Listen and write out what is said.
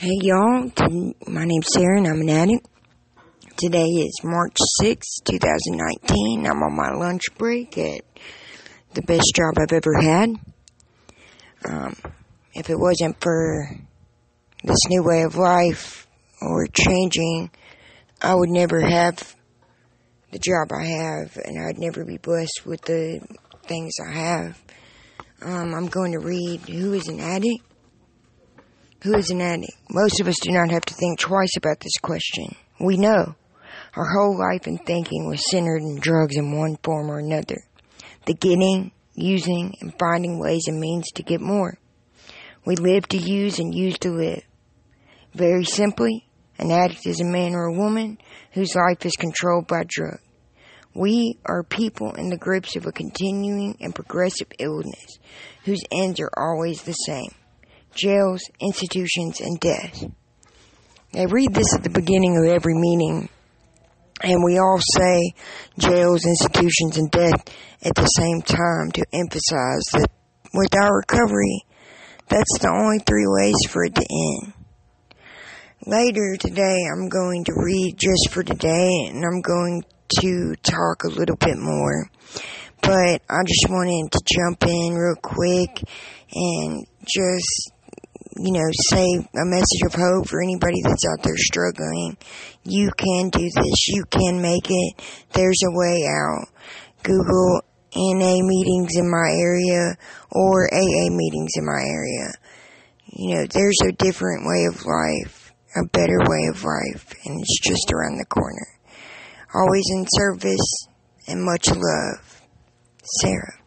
Hey y'all, my name's Sarah and I'm an addict. Today is March 6, 2019. I'm on my lunch break at the best job I've ever had. Um, if it wasn't for this new way of life or changing, I would never have the job I have and I'd never be blessed with the things I have. Um, I'm going to read Who is an Addict? Who is an addict? Most of us do not have to think twice about this question. We know. Our whole life and thinking was centered in drugs in one form or another. The getting, using, and finding ways and means to get more. We live to use and use to live. Very simply, an addict is a man or a woman whose life is controlled by drug. We are people in the grips of a continuing and progressive illness whose ends are always the same jails, institutions, and death. I read this at the beginning of every meeting, and we all say jails, institutions, and death at the same time to emphasize that without recovery, that's the only three ways for it to end. Later today, I'm going to read just for today, and I'm going to talk a little bit more. But I just wanted to jump in real quick and just you know, say a message of hope for anybody that's out there struggling. You can do this. You can make it. There's a way out. Google NA meetings in my area or AA meetings in my area. You know, there's a different way of life, a better way of life, and it's just around the corner. Always in service and much love. Sarah.